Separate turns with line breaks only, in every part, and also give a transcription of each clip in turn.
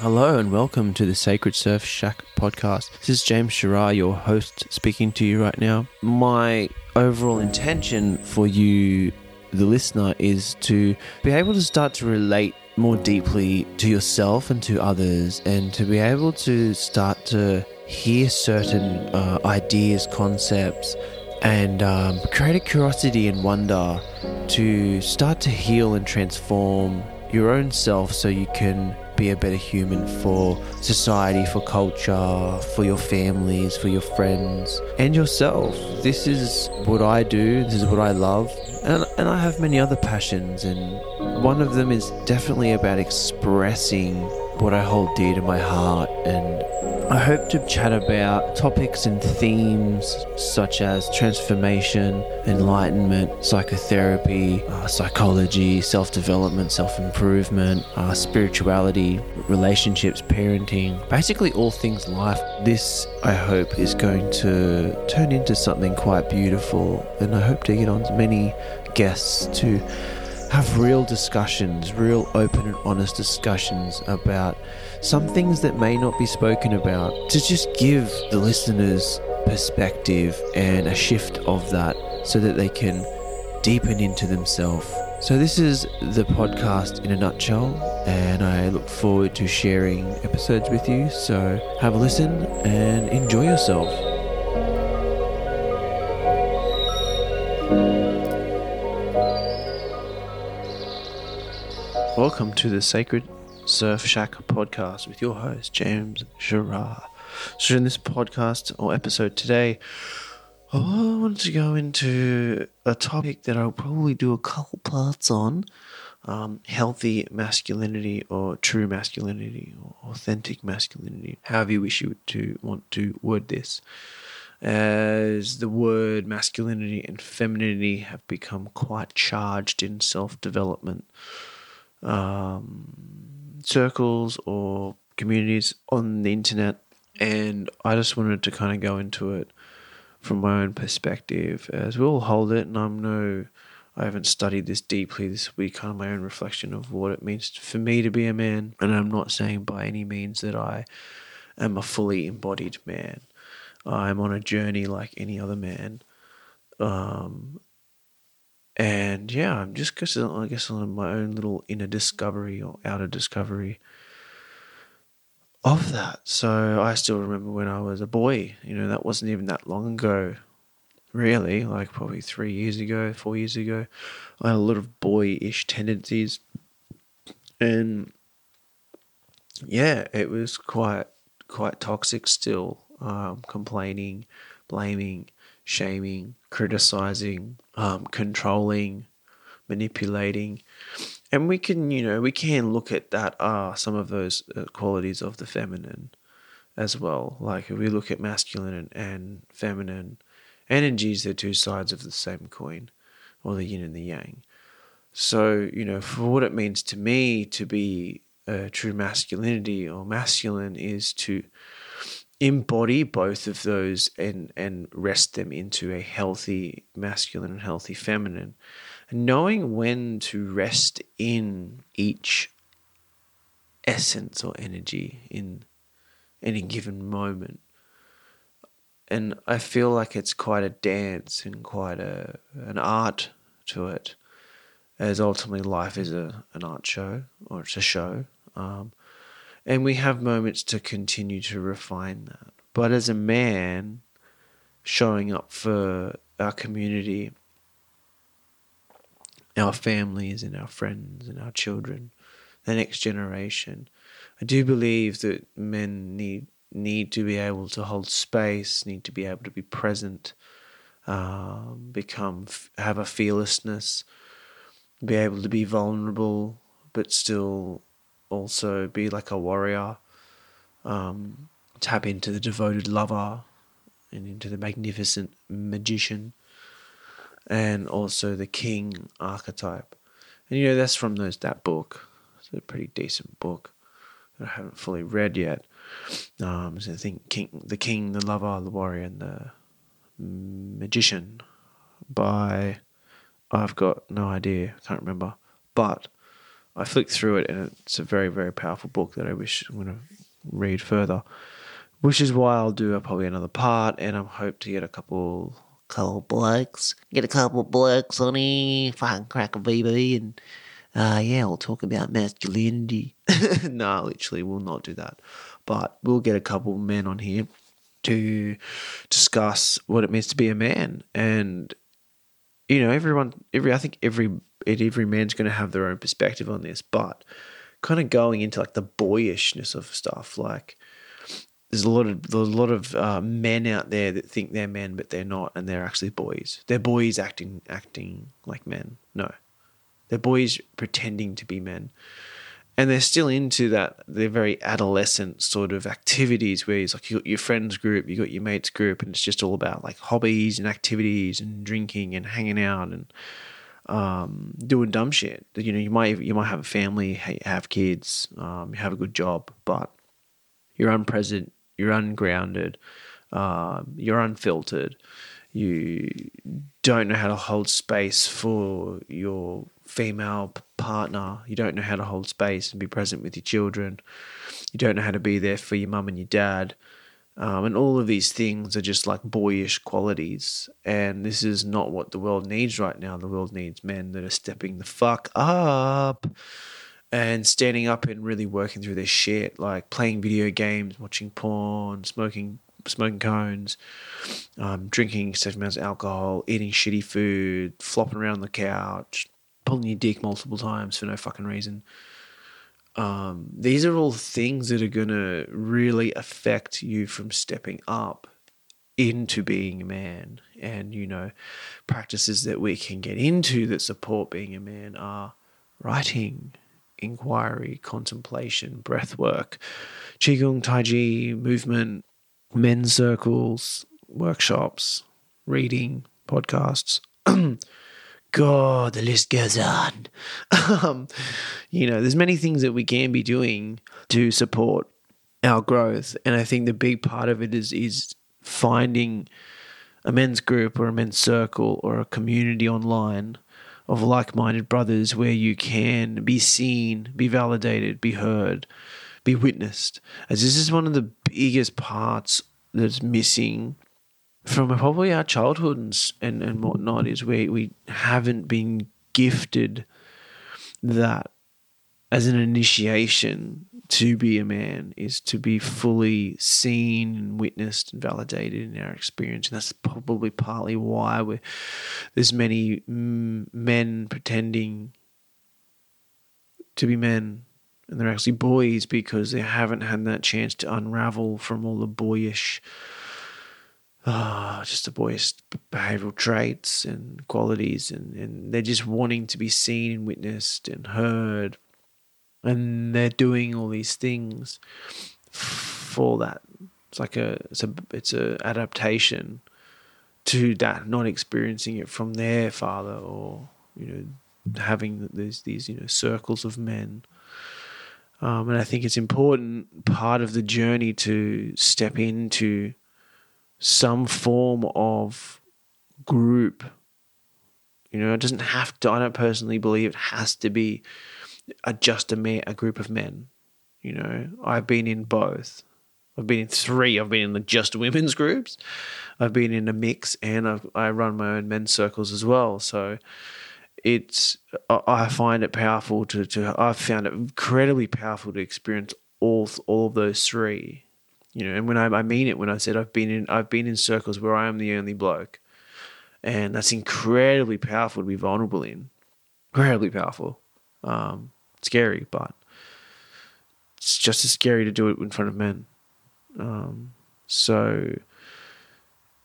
Hello and welcome to the Sacred Surf Shack podcast. This is James Sherrah, your host, speaking to you right now. My overall intention for you, the listener, is to be able to start to relate more deeply to yourself and to others, and to be able to start to hear certain uh, ideas, concepts, and um, create a curiosity and wonder to start to heal and transform your own self so you can be a better human for society, for culture, for your families, for your friends, and yourself. This is what I do, this is what I love, and, and I have many other passions, and one of them is definitely about expressing what I hold dear to my heart and I hope to chat about topics and themes such as transformation, enlightenment, psychotherapy, uh, psychology, self development, self improvement, uh, spirituality, relationships, parenting basically, all things life. This, I hope, is going to turn into something quite beautiful, and I hope to get on many guests to have real discussions, real open and honest discussions about some things that may not be spoken about, to just give the listeners perspective and a shift of that so that they can deepen into themselves. So, this is the podcast in a nutshell, and I look forward to sharing episodes with you. So, have a listen and enjoy yourself. Welcome to the Sacred Surf Shack podcast with your host, James Sherrah. So, in this podcast or episode today, I wanted to go into a topic that I'll probably do a couple parts on um, healthy masculinity or true masculinity or authentic masculinity, however you wish you to want to word this. As the word masculinity and femininity have become quite charged in self development um, circles or communities on the internet, and I just wanted to kind of go into it from my own perspective, as we'll hold it, and I'm no. I haven't studied this deeply. This will be kind of my own reflection of what it means for me to be a man. And I'm not saying by any means that I am a fully embodied man. I'm on a journey like any other man. Um, and yeah, I'm just guess I guess on my own little inner discovery or outer discovery of that. So I still remember when I was a boy. You know, that wasn't even that long ago. Really, like probably three years ago, four years ago, I had a lot of boyish tendencies, and yeah, it was quite quite toxic still. Um, complaining, blaming, shaming, criticizing, um, controlling, manipulating. And we can, you know, we can look at that are uh, some of those uh, qualities of the feminine as well. Like if we look at masculine and, and feminine energies, they're two sides of the same coin, or the yin and the yang. So, you know, for what it means to me to be a true masculinity or masculine is to embody both of those and and rest them into a healthy masculine and healthy feminine. And knowing when to rest in each essence or energy in any given moment. And i feel like it's quite a dance and quite a an art to it as ultimately life is a an art show or it's a show. Um, and we have moments to continue to refine that. But as a man, showing up for our community, our families, and our friends, and our children, the next generation, I do believe that men need need to be able to hold space, need to be able to be present, um, become have a fearlessness, be able to be vulnerable, but still also be like a warrior, um, tap into the devoted lover and into the magnificent magician, and also the king archetype. And you know that's from those that book. It's a pretty decent book that I haven't fully read yet. Um, so I think king, the king, the lover, the warrior, and the magician by I've got no idea, can't remember, but I flicked through it, and it's a very, very powerful book that I wish I'm going to read further. Which is why I'll do probably another part, and I'm hope to get a couple, couple blokes, get a couple blokes on here, fucking crack a BB, and uh, yeah, we'll talk about masculinity. no, literally, we'll not do that, but we'll get a couple men on here to discuss what it means to be a man, and you know, everyone, every I think every every man's going to have their own perspective on this, but kind of going into like the boyishness of stuff, like there's a lot of there's a lot of uh, men out there that think they're men but they're not and they're actually boys. They're boys acting acting like men. No. They're boys pretending to be men and they're still into that they're very adolescent sort of activities where it's like you got your friends group you got your mates group and it's just all about like hobbies and activities and drinking and hanging out and um, doing dumb shit. You know you might you might have a family have kids um, you have a good job but you're unpresent you're ungrounded, um, you're unfiltered, you don't know how to hold space for your female partner, you don't know how to hold space and be present with your children, you don't know how to be there for your mum and your dad. Um, and all of these things are just like boyish qualities. And this is not what the world needs right now. The world needs men that are stepping the fuck up and standing up and really working through their shit, like playing video games, watching porn, smoking smoking cones, um, drinking excessive amounts of alcohol, eating shitty food, flopping around the couch, pulling your dick multiple times for no fucking reason. Um, these are all things that are going to really affect you from stepping up into being a man. And, you know, practices that we can get into that support being a man are writing, inquiry, contemplation, breath work, Qigong, Tai Chi, movement, men's circles, workshops, reading, podcasts. God, the list goes on. um, you know, there's many things that we can be doing to support our growth, and I think the big part of it is is finding a men's group or a men's circle or a community online of like minded brothers where you can be seen, be validated, be heard, be witnessed. As this is one of the biggest parts that's missing from probably our childhood and, and, and whatnot is where we haven't been gifted that as an initiation to be a man is to be fully seen and witnessed and validated in our experience. And that's probably partly why we're, there's many men pretending to be men and they're actually boys because they haven't had that chance to unravel from all the boyish, uh, just the boys' behavioral traits and qualities. And, and they're just wanting to be seen and witnessed and heard and they're doing all these things for that. It's like a it's a it's a adaptation to that, not experiencing it from their father or you know having these these you know circles of men. Um, and I think it's important part of the journey to step into some form of group. You know, it doesn't have to. I don't personally believe it has to be a just a man, a group of men. You know, I've been in both. I've been in three. I've been in the just women's groups. I've been in a mix, and I've, I run my own men's circles as well. So it's I find it powerful to to I've found it incredibly powerful to experience all all of those three. You know, and when I, I mean it when I said I've been in I've been in circles where I am the only bloke, and that's incredibly powerful to be vulnerable in. Incredibly powerful. Um, scary, but it's just as scary to do it in front of men. Um, so,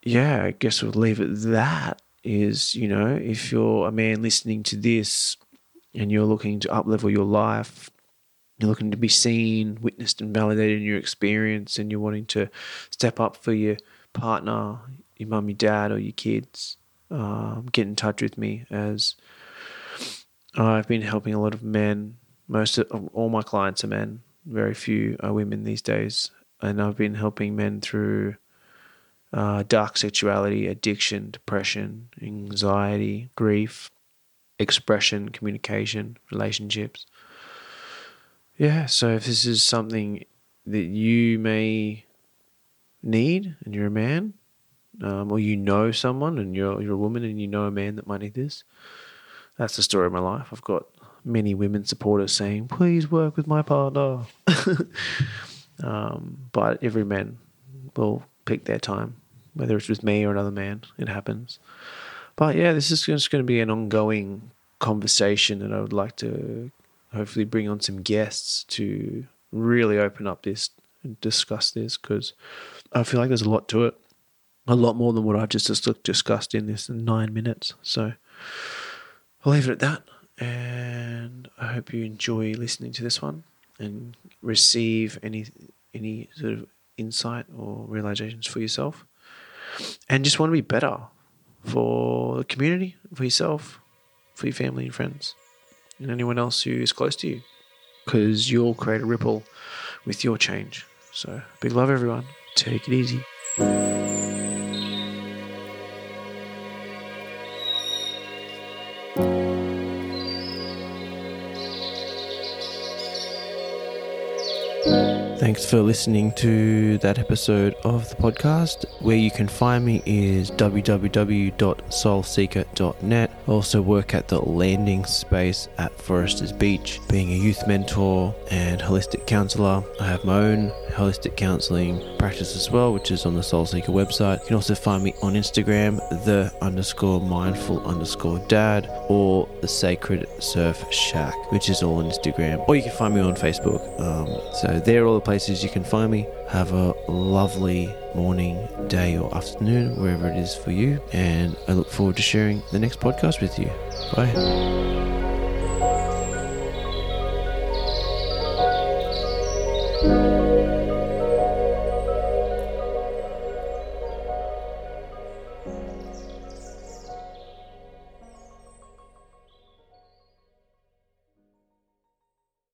yeah, I guess we'll leave it that. Is you know, if you're a man listening to this and you're looking to uplevel your life, you're looking to be seen, witnessed, and validated in your experience, and you're wanting to step up for your partner, your mum, your dad, or your kids, um, get in touch with me as I've been helping a lot of men most of all my clients are men. Very few are women these days, and I've been helping men through uh, dark sexuality, addiction, depression, anxiety, grief, expression, communication, relationships. Yeah, so if this is something that you may need and you're a man, um, or you know someone and you're, you're a woman and you know a man that might need this, that's the story of my life. I've got many women supporters saying, please work with my partner. um, but every man will pick their time, whether it's with me or another man, it happens. But yeah, this is just going to be an ongoing conversation, and I would like to hopefully bring on some guests to really open up this and discuss this because I feel like there's a lot to it, a lot more than what I've just discussed in this nine minutes. So I'll leave it at that, and I hope you enjoy listening to this one and receive any any sort of insight or realizations for yourself, and just want to be better for the community, for yourself, for your family and friends, and anyone else who is close to you, because you'll create a ripple with your change. So, big love, everyone. Take it easy. Thanks for listening to that episode of the podcast. Where you can find me is www.soulseeka.net. I also work at the landing space at Forresters Beach, being a youth mentor and holistic counselor. I have my own holistic counseling practice as well, which is on the Soul Seeka website. You can also find me on Instagram, the underscore mindful underscore dad, or the Sacred Surf Shack, which is all on Instagram. Or you can find me on Facebook. Um, so they're all the places you can find me. Have a lovely morning, day, or afternoon, wherever it is for you. And I look forward to sharing the next podcast with you. Bye.